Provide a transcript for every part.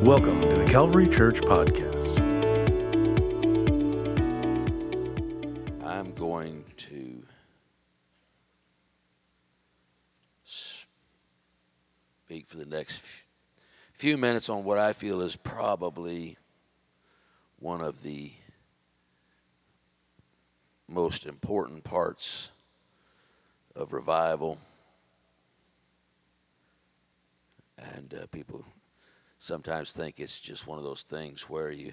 Welcome to the Calvary Church Podcast. I'm going to speak for the next few minutes on what I feel is probably one of the most important parts of revival. And uh, people sometimes think it's just one of those things where you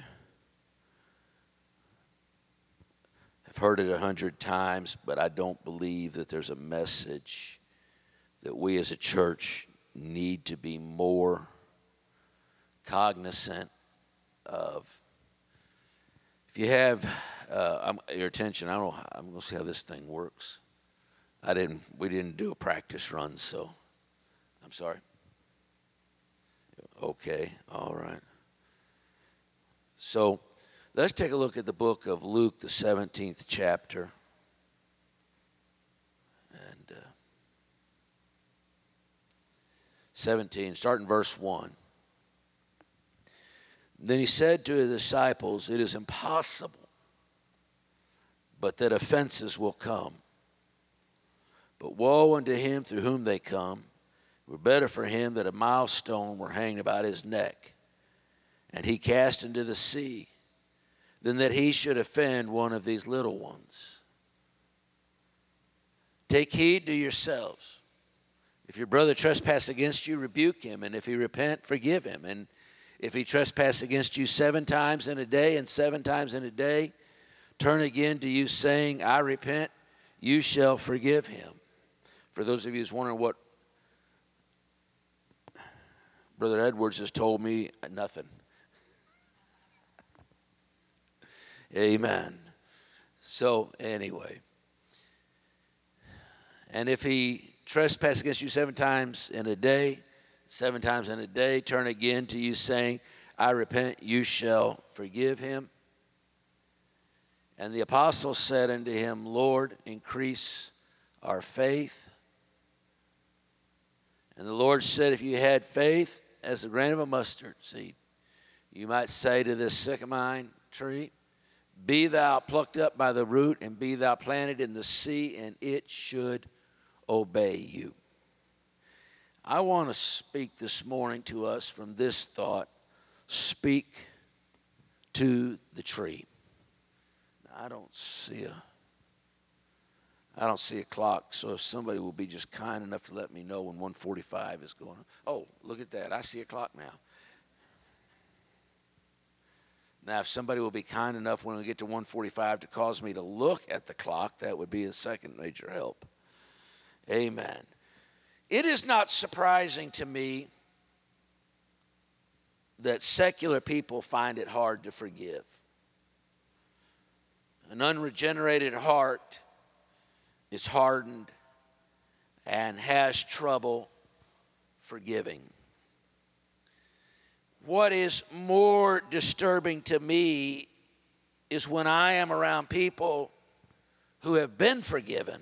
have heard it a hundred times, but I don't believe that there's a message that we as a church need to be more cognizant of. If you have uh, your attention, I don't know. I'm going to see how this thing works. I didn't. We didn't do a practice run, so I'm sorry. Okay, all right. So let's take a look at the book of Luke, the 17th chapter. And uh, 17, starting verse 1. Then he said to his disciples, It is impossible, but that offenses will come. But woe unto him through whom they come were better for him that a milestone were hanged about his neck, and he cast into the sea, than that he should offend one of these little ones. Take heed to yourselves. If your brother trespass against you, rebuke him, and if he repent, forgive him. And if he trespass against you seven times in a day, and seven times in a day, turn again to you, saying, I repent, you shall forgive him. For those of you who's wondering what Brother Edwards has told me nothing. Amen. So, anyway. And if he trespass against you seven times in a day, seven times in a day, turn again to you, saying, I repent, you shall forgive him. And the apostles said unto him, Lord, increase our faith. And the Lord said, If you had faith as a grain of a mustard seed. You might say to this sycamore tree, Be thou plucked up by the root, and be thou planted in the sea, and it should obey you. I want to speak this morning to us from this thought speak to the tree. I don't see a I don't see a clock, so if somebody will be just kind enough to let me know when 145 is going on. Oh, look at that. I see a clock now. Now, if somebody will be kind enough when we get to 145 to cause me to look at the clock, that would be a second major help. Amen. It is not surprising to me that secular people find it hard to forgive. An unregenerated heart is hardened and has trouble forgiving. What is more disturbing to me is when I am around people who have been forgiven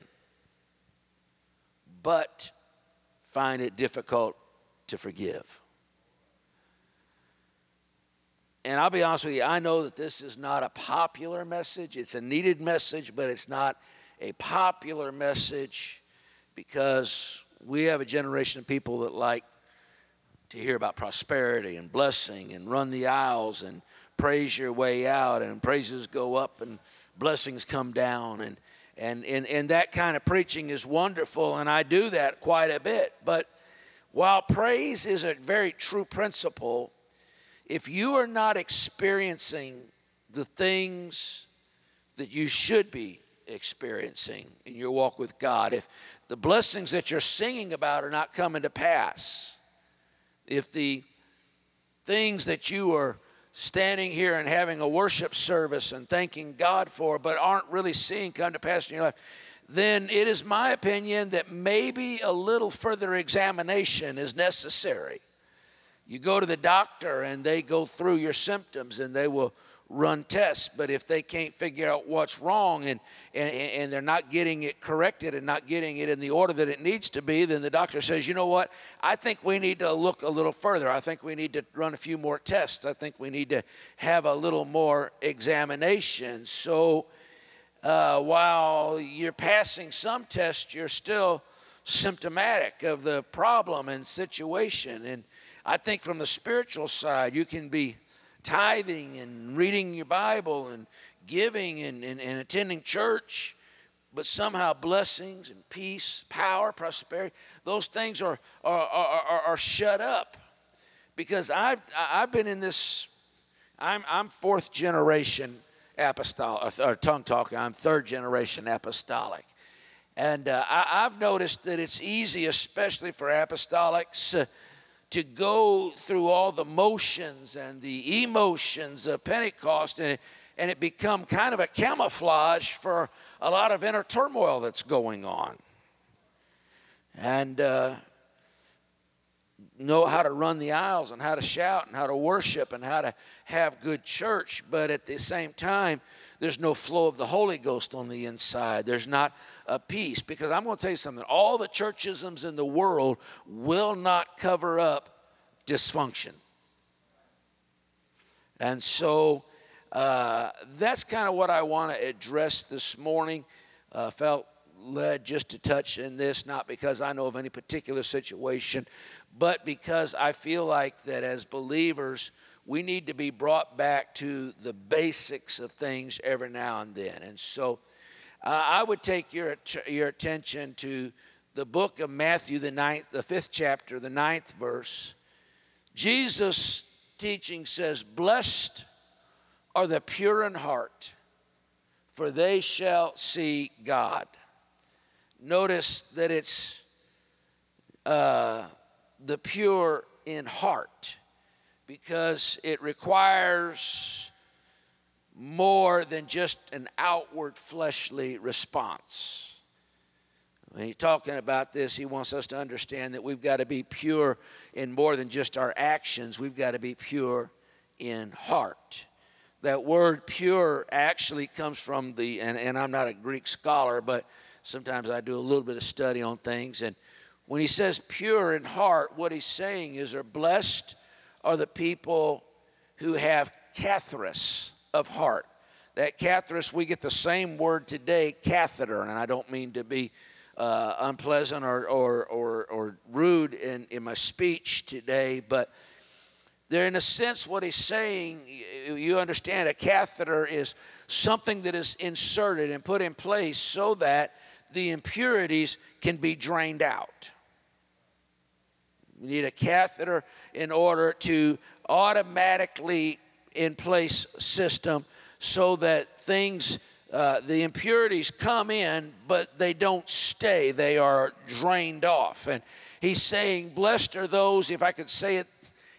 but find it difficult to forgive. And I'll be honest with you, I know that this is not a popular message. It's a needed message, but it's not a popular message because we have a generation of people that like to hear about prosperity and blessing and run the aisles and praise your way out and praises go up and blessings come down. And and and, and that kind of preaching is wonderful and I do that quite a bit. But while praise is a very true principle if you are not experiencing the things that you should be experiencing in your walk with God, if the blessings that you're singing about are not coming to pass, if the things that you are standing here and having a worship service and thanking God for, but aren't really seeing come to pass in your life, then it is my opinion that maybe a little further examination is necessary. You go to the doctor and they go through your symptoms and they will run tests. But if they can't figure out what's wrong and, and, and they're not getting it corrected and not getting it in the order that it needs to be, then the doctor says, you know what? I think we need to look a little further. I think we need to run a few more tests. I think we need to have a little more examination. So uh, while you're passing some tests, you're still symptomatic of the problem and situation. And I think from the spiritual side, you can be tithing and reading your Bible and giving and, and, and attending church, but somehow blessings and peace, power, prosperity, those things are, are, are, are, shut up. Because I've, I've been in this, I'm, I'm fourth generation apostolic, or tongue talking, I'm third generation apostolic. And uh, I, have noticed that it's easy, especially for apostolics, uh, to go through all the motions and the emotions of Pentecost and it, and it become kind of a camouflage for a lot of inner turmoil that's going on. And uh, know how to run the aisles and how to shout and how to worship and how to have good church, but at the same time, there's no flow of the Holy Ghost on the inside. There's not a peace. Because I'm going to tell you something all the churchisms in the world will not cover up dysfunction. And so uh, that's kind of what I want to address this morning. Uh, felt led just to touch in this, not because I know of any particular situation, but because I feel like that as believers, we need to be brought back to the basics of things every now and then. And so uh, I would take your, your attention to the book of Matthew, the ninth, the fifth chapter, the ninth verse. Jesus' teaching says, Blessed are the pure in heart, for they shall see God. Notice that it's uh, the pure in heart because it requires more than just an outward fleshly response. When he's talking about this, he wants us to understand that we've got to be pure in more than just our actions, we've got to be pure in heart. That word pure actually comes from the, and, and I'm not a Greek scholar, but sometimes I do a little bit of study on things. And when he says pure in heart, what he's saying is, are blessed are the people who have katharos of heart. That katharos, we get the same word today, catheter, and I don't mean to be uh, unpleasant or, or, or, or rude in, in my speech today, but there, in a sense, what he's saying, you understand, a catheter is something that is inserted and put in place so that the impurities can be drained out. You need a catheter in order to automatically in place system so that things, uh, the impurities come in, but they don't stay. They are drained off. And he's saying, Blessed are those, if I could say it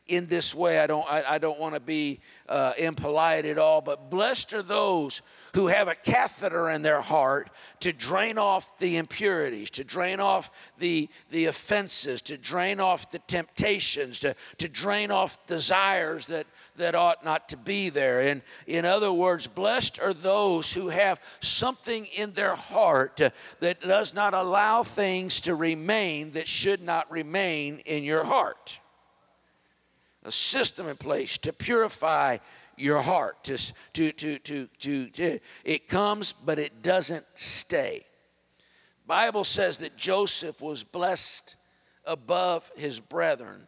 in this way. I don't, I, I don't want to be uh, impolite at all, but blessed are those who have a catheter in their heart to drain off the impurities, to drain off the, the offenses, to drain off the temptations, to, to drain off desires that, that ought not to be there. And in other words, blessed are those who have something in their heart that does not allow things to remain that should not remain in your heart a system in place to purify your heart. To, to, to, to, to, to, it comes, but it doesn't stay. Bible says that Joseph was blessed above his brethren.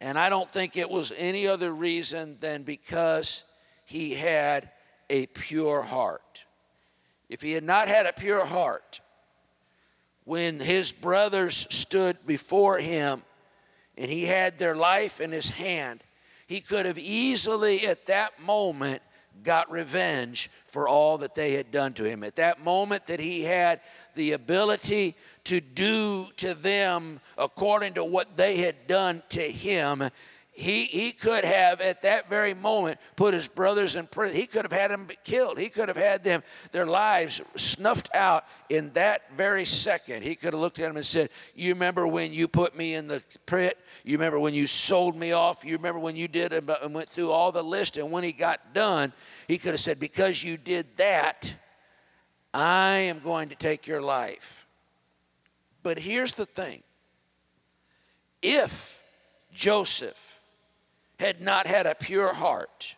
And I don't think it was any other reason than because he had a pure heart. If he had not had a pure heart, when his brothers stood before him and he had their life in his hand, he could have easily at that moment got revenge for all that they had done to him. At that moment that he had the ability to do to them according to what they had done to him, he, he could have at that very moment put his brothers in prison. He could have had them killed. He could have had them their lives snuffed out in that very second. He could have looked at them and said, "You remember when you put me in the pit? You remember when you sold me off? You remember when you did and went through all the list? And when he got done, he could have said, "Because you did that, I am going to take your life." But here's the thing: if Joseph had not had a pure heart,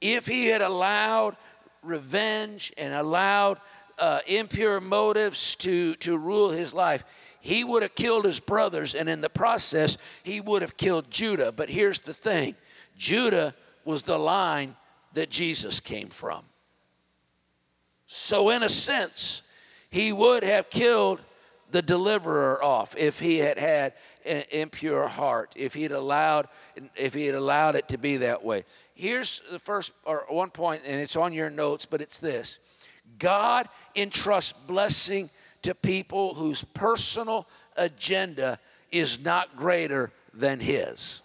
if he had allowed revenge and allowed uh, impure motives to, to rule his life, he would have killed his brothers, and in the process, he would have killed Judah. But here's the thing Judah was the line that Jesus came from. So, in a sense, he would have killed the deliverer off if he had had impure heart, if he had allowed, if he had allowed it to be that way. Here's the first or one point, and it's on your notes, but it's this: God entrusts blessing to people whose personal agenda is not greater than His.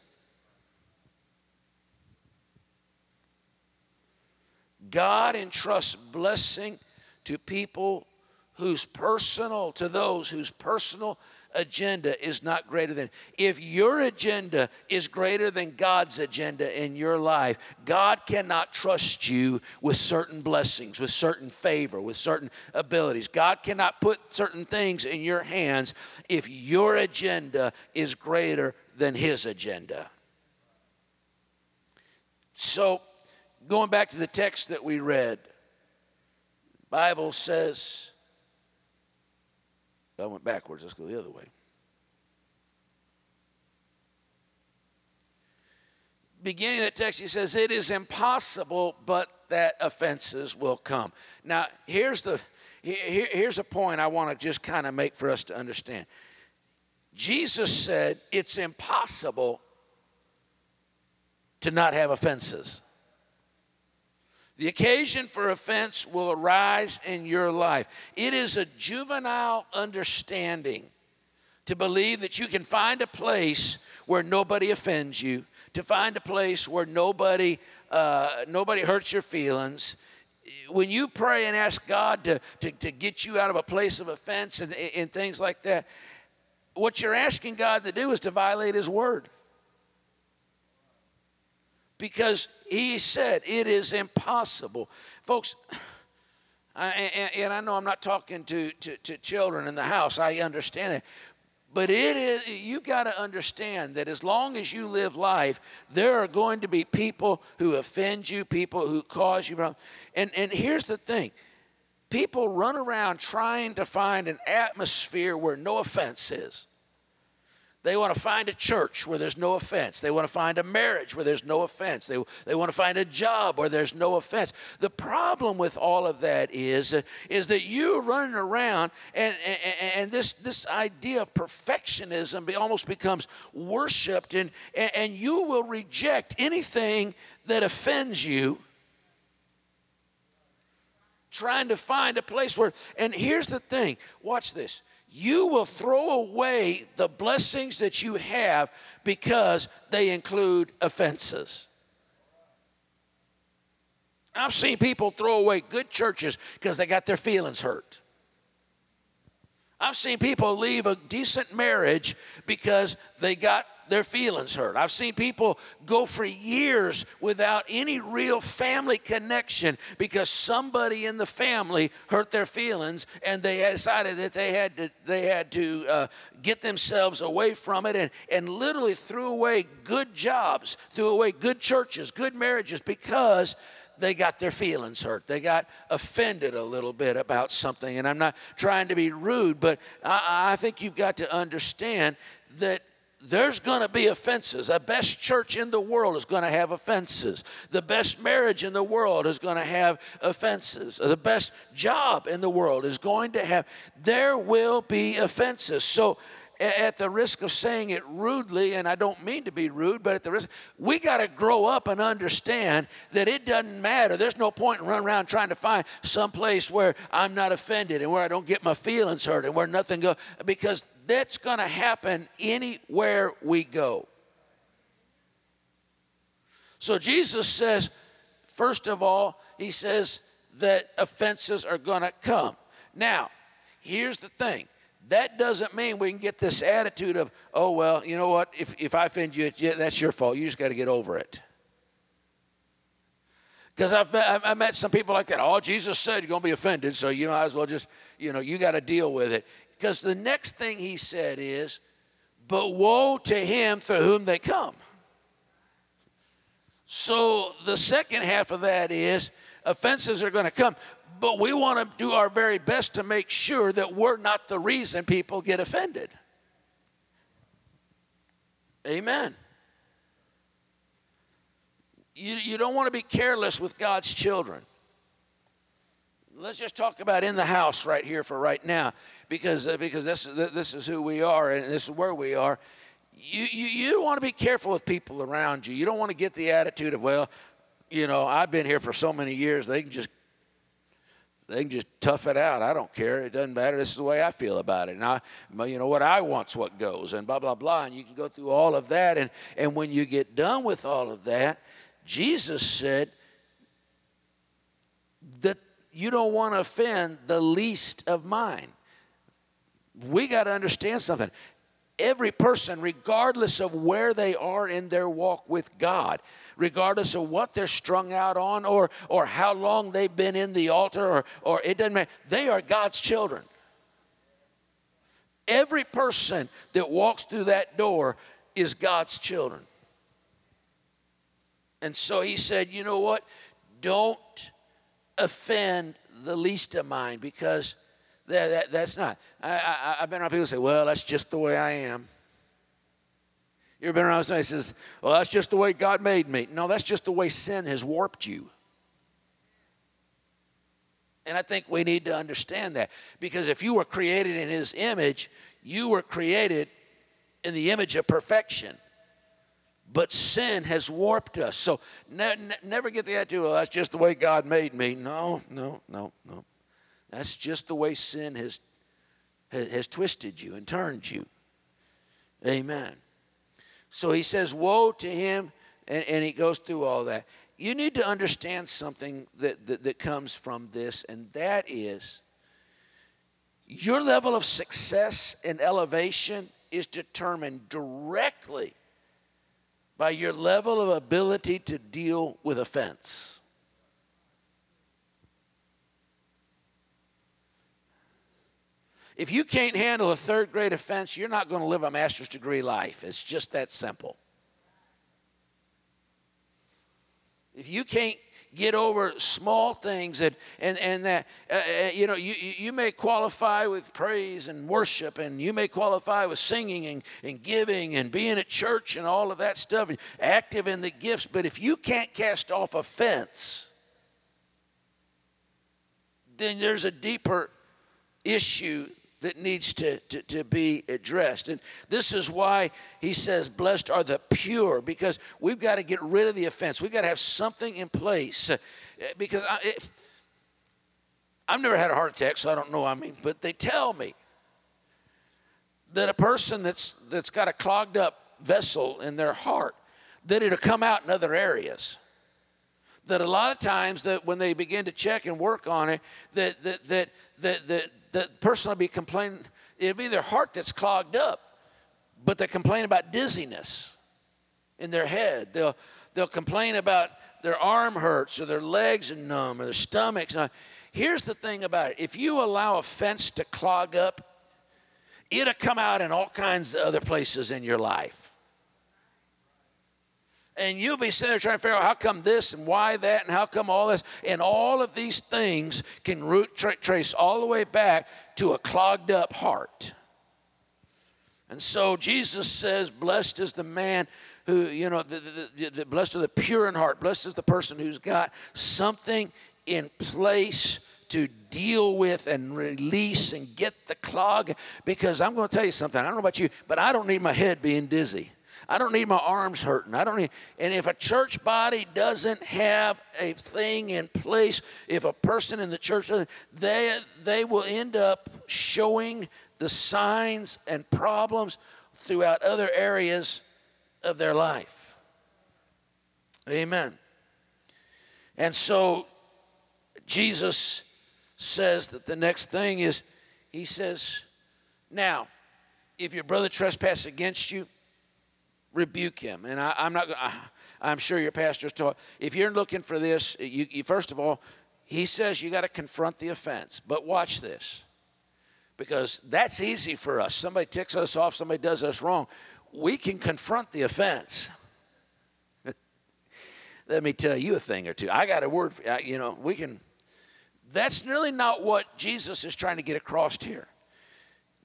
God entrusts blessing to people whose personal, to those whose personal agenda is not greater than. If your agenda is greater than God's agenda in your life, God cannot trust you with certain blessings, with certain favor, with certain abilities. God cannot put certain things in your hands if your agenda is greater than His agenda. So, going back to the text that we read, Bible says I went backwards. Let's go the other way. Beginning of the text, he says, It is impossible, but that offenses will come. Now, here's the here, here's a point I want to just kind of make for us to understand. Jesus said it's impossible to not have offenses. The occasion for offense will arise in your life. It is a juvenile understanding to believe that you can find a place where nobody offends you, to find a place where nobody uh, nobody hurts your feelings. When you pray and ask God to, to, to get you out of a place of offense and, and things like that, what you're asking God to do is to violate His word because he said it is impossible. Folks, I, and, and, I know I'm not talking to, to, to children in the house, I understand it. But it is, you got to understand that as long as you live life, there are going to be people who offend you, people who cause you problems. And, and here's the thing people run around trying to find an atmosphere where no offense is. They want to find a church where there's no offense. They want to find a marriage where there's no offense. They, they want to find a job where there's no offense. The problem with all of that is, is that you're running around and, and, and, this, this idea of perfectionism almost becomes worshiped, and, and you will reject anything that offends you trying to find a place where, and here's the thing watch this you will throw away the blessings that you have because they include offenses. I've seen people throw away good churches because they got their feelings hurt. I've seen people leave a decent marriage because they got their feelings hurt. I've seen people go for years without any real family connection because somebody in the family hurt their feelings and they decided that they had to, they had to uh, get themselves away from it and, and literally threw away good jobs, threw away good churches, good marriages because they got their feelings hurt. They got offended a little bit about something. And I'm not trying to be rude, but I, I think you've got to understand that there's going to be offenses. The best church in the world is going to have offenses. The best marriage in the world is going to have offenses. The best job in the world is going to have, there will be offenses. So, at the risk of saying it rudely, and I don't mean to be rude, but at the risk, we got to grow up and understand that it doesn't matter. There's no point in running around trying to find some place where I'm not offended and where I don't get my feelings hurt and where nothing goes, because that's going to happen anywhere we go. So Jesus says, first of all, he says that offenses are going to come. Now, here's the thing that doesn't mean we can get this attitude of, oh, well, you know what? If, if I offend you, that's your fault. You just got to get over it. Because I've, I've met some people like that. Oh, Jesus said you're going to be offended, so you might as well just, you know, you got to deal with it. Because the next thing he said is, but woe to him through whom they come. So the second half of that is offenses are going to come, but we want to do our very best to make sure that we're not the reason people get offended. Amen. You, you don't want to be careless with God's children. Let's just talk about in the house right here for right now, because, uh, because this, this is who we are and this is where we are. You, you, you want to be careful with people around you. You don't want to get the attitude of, well, you know, I've been here for so many years, they can just they can just tough it out. I don't care. It doesn't matter. This is the way I feel about it. And I, you know, what I want's what goes, and blah blah blah. And you can go through all of that, and and when you get done with all of that, Jesus said that you don't want to offend the least of mine. We got to understand something. Every person, regardless of where they are in their walk with God, regardless of what they're strung out on or, or how long they've been in the altar or, or it doesn't matter. They are God's children. Every person that walks through that door is God's children. And so he said, you know what? Don't offend the least of mine because that, that that's not. I, have been around people say, well, that's just the way I am. You ever been around somebody says, well, that's just the way God made me. No, that's just the way sin has warped you. And I think we need to understand that because if you were created in His image, you were created in the image of perfection. But sin has warped us. So ne- ne- never get the attitude, well, that's just the way God made me. No, no, no, no. That's just the way sin has, has, has twisted you and turned you. Amen. So he says, Woe to him, and, and he goes through all that. You need to understand something that, that, that comes from this, and that is your level of success and elevation is determined directly by your level of ability to deal with offense. If you can't handle a third grade offense, you're not going to live a master's degree life. It's just that simple. If you can't get over small things and and and that uh, uh, you know you you may qualify with praise and worship and you may qualify with singing and, and giving and being at church and all of that stuff and active in the gifts but if you can't cast off offense then there's a deeper issue that needs to, to, to, be addressed. And this is why he says, Blessed are the pure, because we've got to get rid of the offense. We've got to have something in place. Uh, because I, it, I've never had a heart attack, so I don't know. I mean, but they tell me that a person that's, that's got a clogged up vessel in their heart, that it'll come out in other areas that a lot of times that when they begin to check and work on it that that that that, that the person will be complaining, it'll be their heart that's clogged up, but they complain about dizziness in their head. They'll, they'll complain about their arm hurts or their legs are numb or their stomachs. Now, here's the thing about it if you allow a fence to clog up, it'll come out in all kinds of other places in your life. And you'll be sitting there trying to figure out how come this and why that and how come all this. And all of these things can root tra- trace all the way back to a clogged up heart. And so Jesus says, Blessed is the man who, you know, the, the, the, blessed are the pure in heart. Blessed is the person who's got something in place to deal with and release and get the clog. Because I'm going to tell you something. I don't know about you, but I don't need my head being dizzy. I don't need my arms hurting. I don't need, and if a church body doesn't have a thing in place, if a person in the church, they, they will end up showing the signs and problems throughout other areas of their life. Amen. And so Jesus says that the next thing is, he says, now, if your brother trespasses against you, rebuke him. And I, am not. I'm sure your pastor's taught. If you're looking for this, you, you first of all, he says you got to confront the offense. But watch this, because that's easy for us. Somebody ticks us off. Somebody does us wrong. We can confront the offense. Let me tell you a thing or two. I got a word. For, you know, we can. That's really not what Jesus is trying to get across here.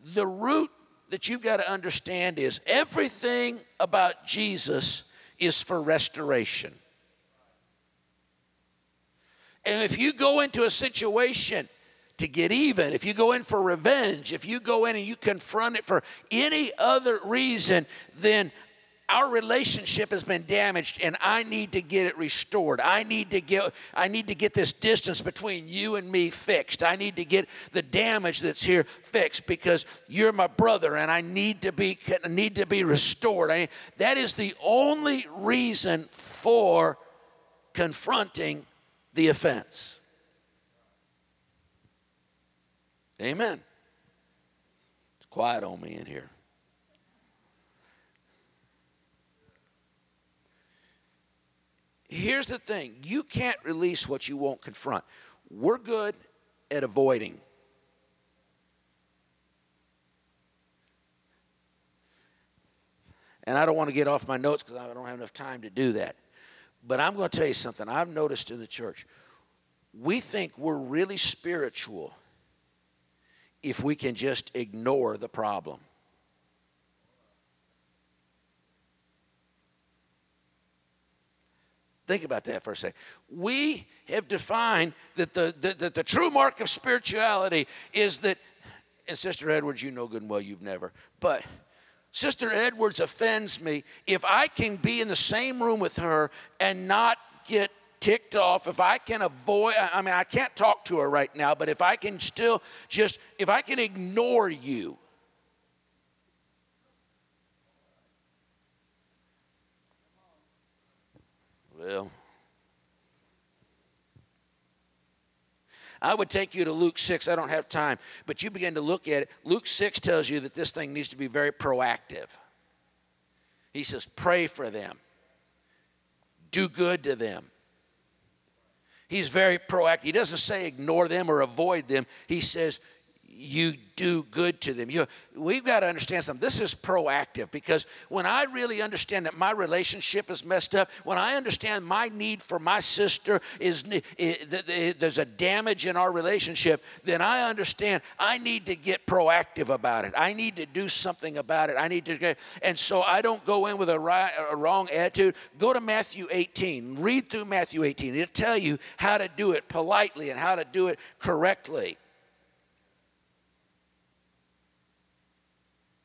The root that you've got to understand is everything about Jesus is for restoration. And if you go into a situation to get even, if you go in for revenge, if you go in and you confront it for any other reason, then our relationship has been damaged and I need to get it restored. I need to get I need to get this distance between you and me fixed. I need to get the damage that's here fixed because you're my brother and I need to be need to be restored. I, that is the only reason for confronting the offense. Amen. It's quiet on me in here. Here's the thing you can't release what you won't confront. We're good at avoiding. And I don't want to get off my notes because I don't have enough time to do that. But I'm going to tell you something I've noticed in the church. We think we're really spiritual if we can just ignore the problem. Think about that for a second. We have defined that the, the, the, the true mark of spirituality is that, and Sister Edwards, you know good and well you've never, but Sister Edwards offends me if I can be in the same room with her and not get ticked off, if I can avoid, I mean, I can't talk to her right now, but if I can still just, if I can ignore you, Well, I would take you to Luke 6. I don't have time, but you begin to look at it. Luke 6 tells you that this thing needs to be very proactive. He says, pray for them, do good to them. He's very proactive. He doesn't say ignore them or avoid them. He says, you do good to them. You, we've got to understand something. This is proactive because when I really understand that my relationship is messed up, when I understand my need for my sister is, there's a damage in our relationship, then I understand I need to get proactive about it. I need to do something about it. I need to and so I don't go in with a, right, a wrong attitude. Go to Matthew 18. Read through Matthew 18. It'll tell you how to do it politely and how to do it correctly.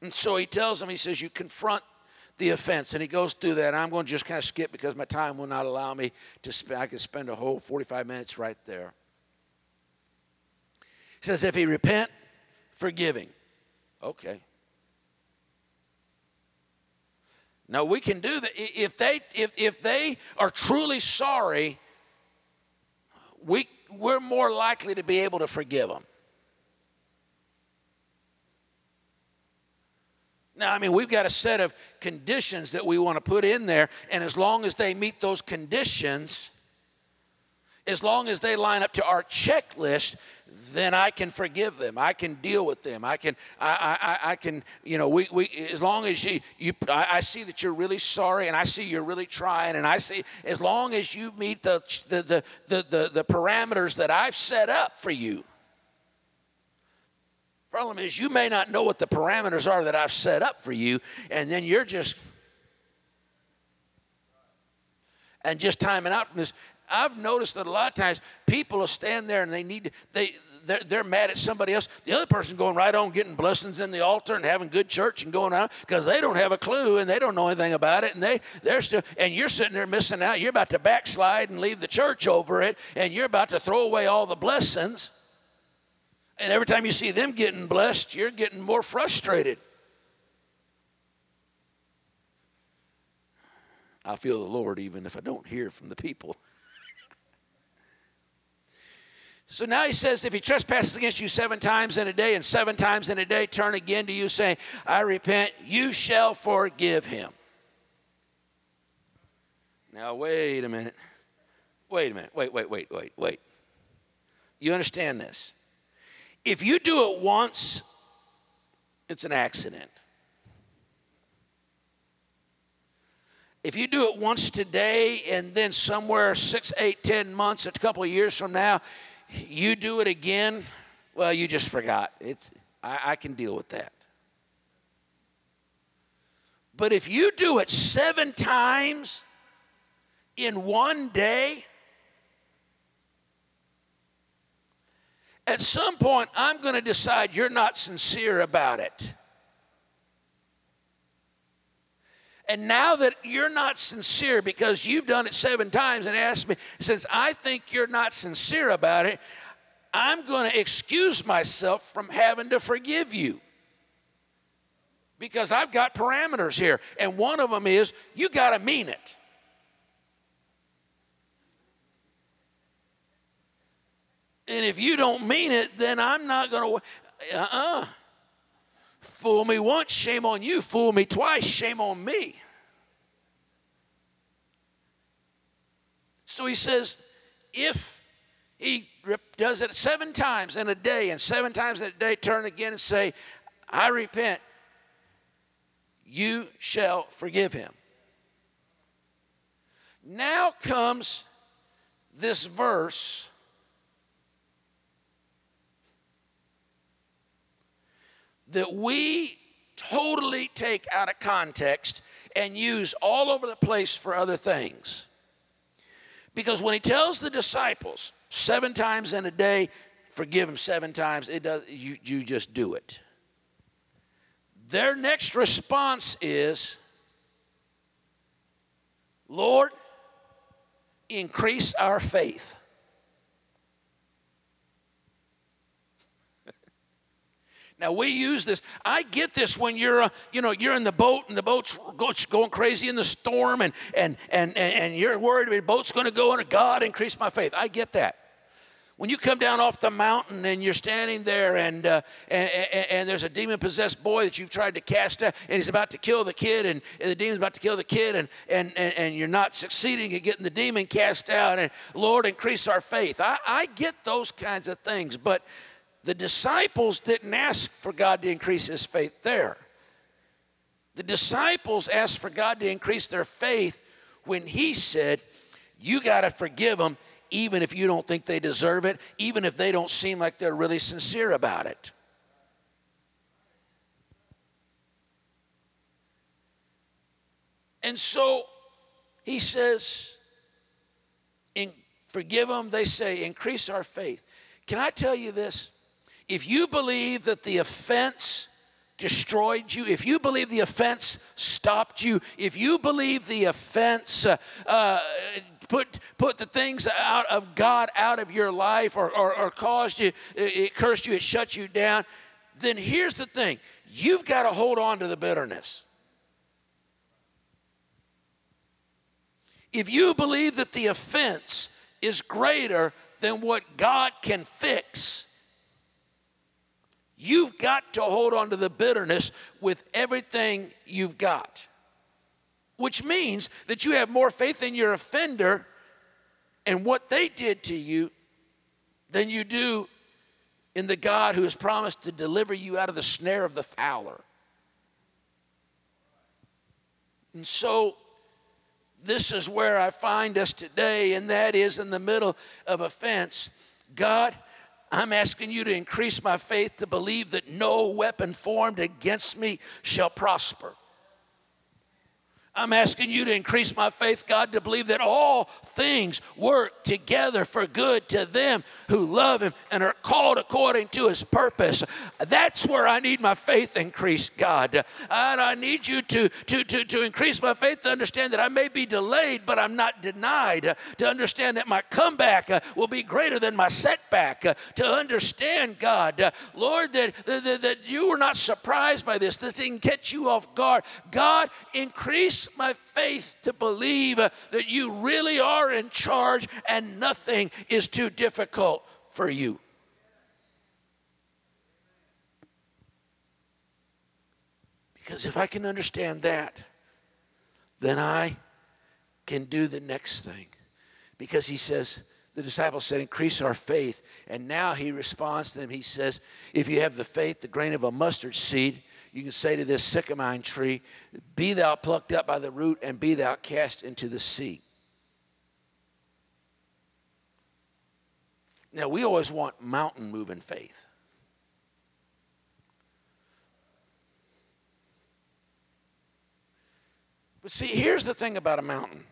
And so he tells him, he says, You confront the offense. And he goes through that. I'm going to just kind of skip because my time will not allow me to spend, I could spend a whole 45 minutes right there. He says, If he repent, forgiving. Okay. Now we can do that. If they, if, if they are truly sorry, we, we're more likely to be able to forgive them. Now, I mean, we've got a set of conditions that we want to put in there, and as long as they meet those conditions, as long as they line up to our checklist, then I can forgive them. I can deal with them. I can, I, I, I can, you know, we, we, as long as you, you I, I see that you're really sorry and I see you're really trying and I see, as long as you meet the, the, the, the, the, the parameters that I've set up for you, Problem is, you may not know what the parameters are that I've set up for you, and then you're just and just timing out from this. I've noticed that a lot of times people will stand there and they need they they're, they're mad at somebody else. The other person going right on getting blessings in the altar and having good church and going out because they don't have a clue and they don't know anything about it and they they're still and you're sitting there missing out. You're about to backslide and leave the church over it and you're about to throw away all the blessings. And every time you see them getting blessed, you're getting more frustrated. I feel the Lord even if I don't hear from the people. So now he says, if he trespasses against you seven times in a day and seven times in a day, turn again to you, saying, I repent, you shall forgive him. Now, wait a minute. Wait a minute. Wait, wait, wait, wait, wait. You understand this? If you do it once, it's an accident. If you do it once today and then somewhere six, eight, ten months, a couple of years from now, you do it again, well, you just forgot. It's, I, I can deal with that. But if you do it seven times in one day, at some point, I'm going to decide you're not sincere about it. And now that you're not sincere because you've done it seven times and asked me, since I think you're not sincere about it, I'm going to excuse myself from having to forgive you. Because I've got parameters here. And one of them is you got to mean it. And if you don't mean it, then I'm not going to. Uh uh Fool me once, shame on you. Fool me twice, shame on me. So he says, if he does it seven times in a day, and seven times in a day turn again and say, I repent, you shall forgive him. Now comes this verse that we totally take out of context and use all over the place for other things. Because when he tells the disciples seven times in a day, forgive them seven times, it does you, you just do it. Their next response is, Lord, increase our faith. Now we use this. I get this when you're, uh, you know, you're in the boat and the boat's going crazy in the storm, and and and and you're worried the boat's going to go under. God, increase my faith. I get that. When you come down off the mountain and you're standing there, and uh, and, and, and, there's a demon-possessed boy that you've tried to cast out, and he's about to kill the kid, and, and the demon's about to kill the kid, and, and and and you're not succeeding in getting the demon cast out, and Lord, increase our faith. I, I get those kinds of things, but the disciples didn't ask for God to increase his faith there. The disciples asked for God to increase their faith when he said, You got to forgive them even if you don't think they deserve it, even if they don't seem like they're really sincere about it. And so he says, Forgive them, they say, increase our faith. Can I tell you this? If you believe that the offense destroyed you, if you believe the offense stopped you, if you believe the offense uh, uh, put, put the things out of God out of your life or, or, or caused you, it cursed you, it shut you down, then here's the thing you've got to hold on to the bitterness. If you believe that the offense is greater than what God can fix, You've got to hold on to the bitterness with everything you've got, which means that you have more faith in your offender and what they did to you than you do in the God who has promised to deliver you out of the snare of the fowler. And so, this is where I find us today, and that is in the middle of offense. God, I'm asking you to increase my faith to believe that no weapon formed against me shall prosper. I'm asking you to increase my faith, God, to believe that all things work together for good to them who love Him and are called according to His purpose. That's where I need my faith increased, God. And I need you to, to, to, to increase my faith to understand that I may be delayed, but I'm not denied. To understand that my comeback uh, will be greater than my setback. To understand, God, uh, Lord, that, that, that you were not surprised by this. This didn't catch you off guard. God, increase my faith to believe that you really are in charge and nothing is too difficult for you. Because if I can understand that, then I can do the next thing. Because he says, the disciples said, increase our faith. And now he responds to them. He says, if you have the faith, the grain of a mustard seed, you can say to this sycamore tree, Be thou plucked up by the root and be thou cast into the sea. Now, we always want mountain moving faith. But see, here's the thing about a mountain.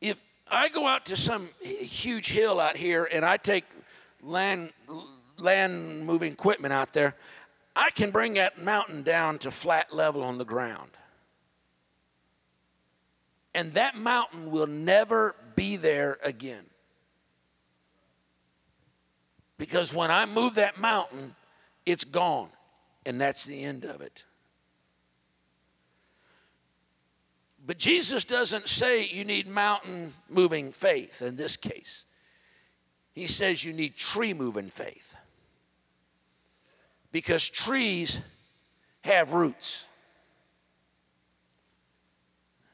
If I go out to some huge hill out here and I take land land moving equipment out there, I can bring that mountain down to flat level on the ground. And that mountain will never be there again. Because when I move that mountain, it's gone. And that's the end of it. But Jesus doesn't say you need mountain moving faith in this case. He says you need tree moving faith because trees have roots.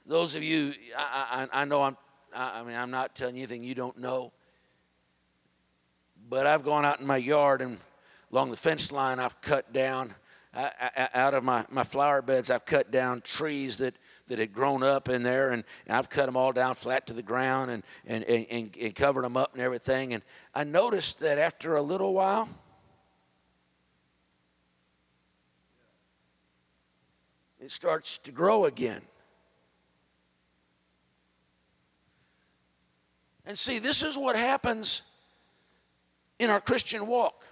Those of you, I, I, I know I'm, I mean, I'm not telling you anything you don't know, but I've gone out in my yard and along the fence line, I've cut down, I, out of my, my flower beds, I've cut down trees that, that had grown up in there, and, and I've cut them all down flat to the ground and, and, and, and covered them up and everything. And I noticed that after a little while, it starts to grow again. And see, this is what happens in our Christian walk.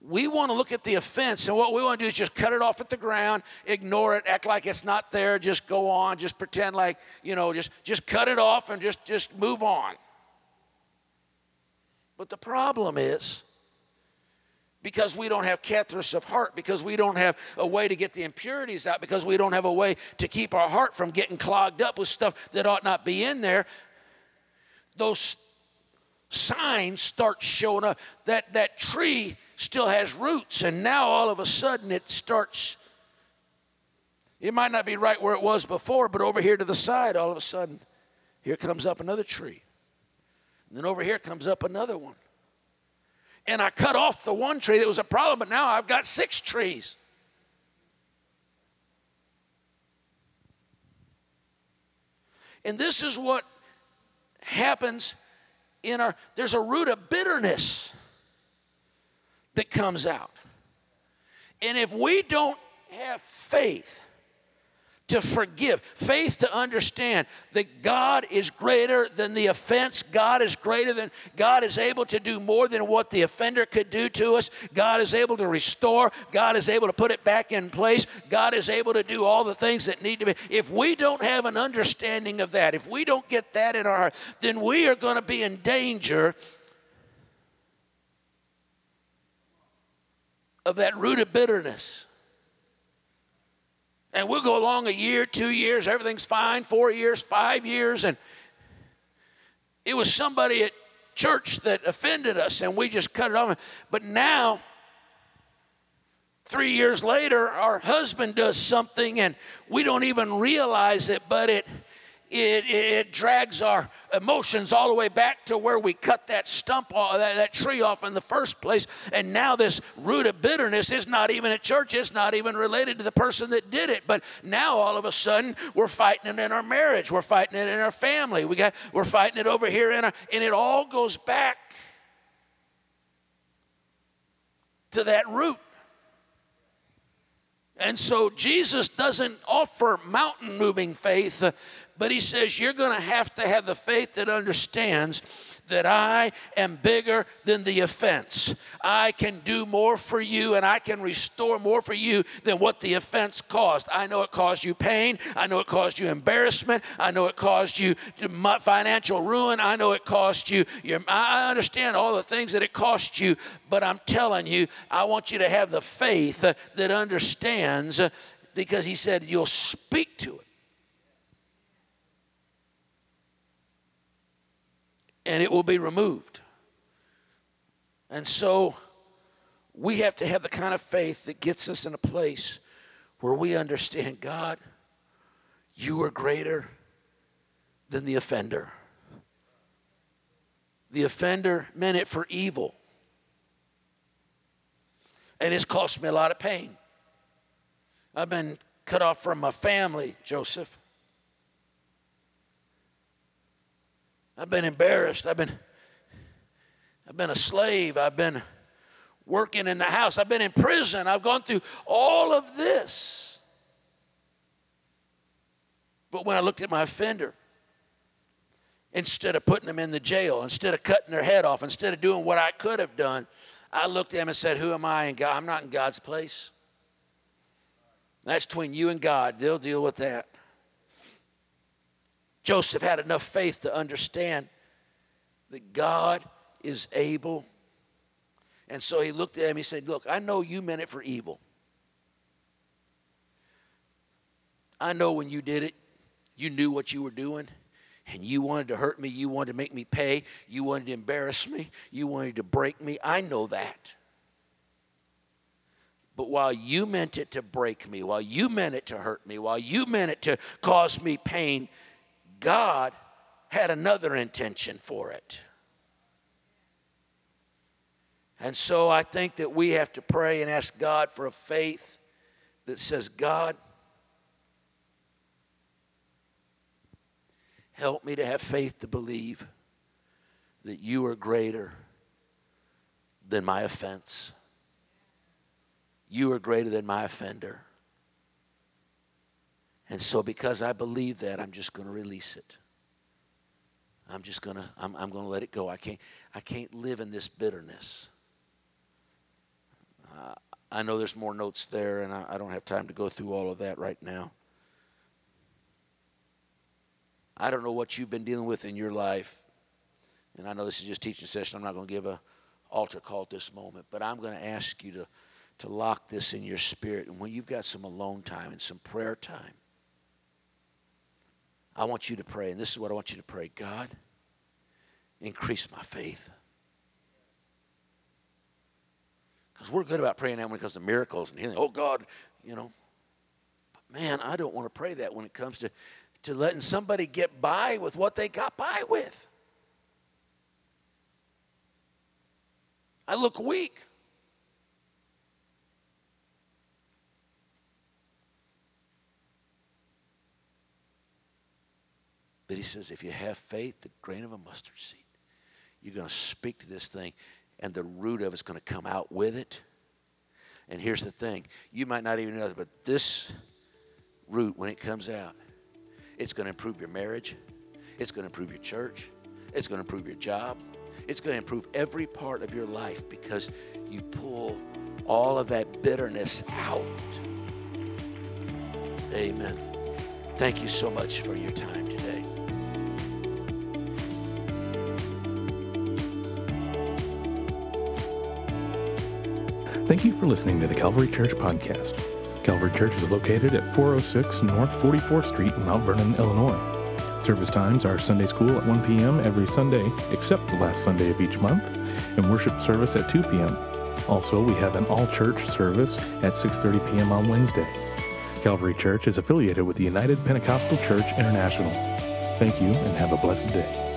We want to look at the offense, and what we want to do is just cut it off at the ground, ignore it, act like it's not there, just go on, just pretend like, you know, just, just cut it off and just, just move on. But the problem is, because we don't have catharsis of heart, because we don't have a way to get the impurities out, because we don't have a way to keep our heart from getting clogged up with stuff that ought not be in there, those signs start showing up. That, that tree still has roots, and now all of a sudden it starts. It might not be right where it was before, but over here to the side, all of a sudden, here comes up another tree. And then over here comes up another one and I cut off the one tree that was a problem, but now I've got six trees. And this is what happens in our there's a root of bitterness that comes out. And if we don't have faith to forgive, faith to understand that God is greater than the offense. God is greater than, God is able to do more than what the offender could do to us. God is able to restore. God is able to put it back in place. God is able to do all the things that need to be. If we don't have an understanding of that, if we don't get that in our heart, then we are going to be in danger of that root of bitterness and we'll go along a year, two years, everything's fine, four years, five years. And it was somebody at church that offended us and we just cut it off. But now, three years later, our husband does something and we don't even realize it, but it it, it, drags our emotions all the way back to where we cut that stump off, that, that tree off in the first place. And now this root of bitterness is not even at church. It's not even related to the person that did it. But now all of a sudden we're fighting it in our marriage. We're fighting it in our family. We got, we're fighting it over here in our, and it all goes back to that root. And so Jesus doesn't offer mountain moving faith, but he says you're going to have to have the faith that understands that I am bigger than the offense. I can do more for you and I can restore more for you than what the offense caused. I know it caused you pain. I know it caused you embarrassment. I know it caused you financial ruin. I know it cost you. Your, I understand all the things that it cost you, but I'm telling you, I want you to have the faith that understands because he said you'll speak to it. And it will be removed. And so we have to have the kind of faith that gets us in a place where we understand God, you are greater than the offender. The offender meant it for evil. And it's cost me a lot of pain. I've been cut off from my family, Joseph. I've been embarrassed. I've been I've been a slave. I've been working in the house. I've been in prison. I've gone through all of this. But when I looked at my offender, instead of putting them in the jail, instead of cutting their head off, instead of doing what I could have done, I looked at him and said, Who am I in God? I'm not in God's place. That's between you and God. They'll deal with that. Joseph had enough faith to understand that God is able. And so he looked at him. He said, Look, I know you meant it for evil. I know when you did it, you knew what you were doing. And you wanted to hurt me. You wanted to make me pay. You wanted to embarrass me. You wanted to break me. I know that. But while you meant it to break me, while you meant it to hurt me, while you meant it to cause me pain, God had another intention for it. And so I think that we have to pray and ask God for a faith that says, God, help me to have faith to believe that you are greater than my offense. You are greater than my offender. And so, because I believe that, I'm just going to release it. I'm just going to, I'm, I'm going to let it go. I can't, I can't live in this bitterness. Uh, I know there's more notes there, and I, I don't have time to go through all of that right now. I don't know what you've been dealing with in your life, and I know this is just teaching session. I'm not going to give a altar call at this moment, but I'm going to ask you to, to lock this in your spirit. And when you've got some alone time and some prayer time, I want you to pray, and this is what I want you to pray God, increase my faith. Because we're good about praying that when it comes to miracles and healing. Oh, God, you know. But man, I don't want to pray that when it comes to, to letting somebody get by with what they got by with. I look weak. He says, if you have faith, the grain of a mustard seed, you're going to speak to this thing and the root of it's going to come out with it. And here's the thing you might not even know this, but this root, when it comes out, it's going to improve your marriage, it's going to improve your church, it's going to improve your job, it's going to improve every part of your life because you pull all of that bitterness out. Amen. Thank you so much for your time today. Thank you for listening to the Calvary Church podcast. Calvary Church is located at 406 North 44th Street in Mount Vernon, Illinois. Service times are Sunday school at 1 p.m. every Sunday, except the last Sunday of each month, and worship service at 2 p.m. Also, we have an all-church service at 6:30 p.m. on Wednesday. Calvary Church is affiliated with the United Pentecostal Church International. Thank you and have a blessed day.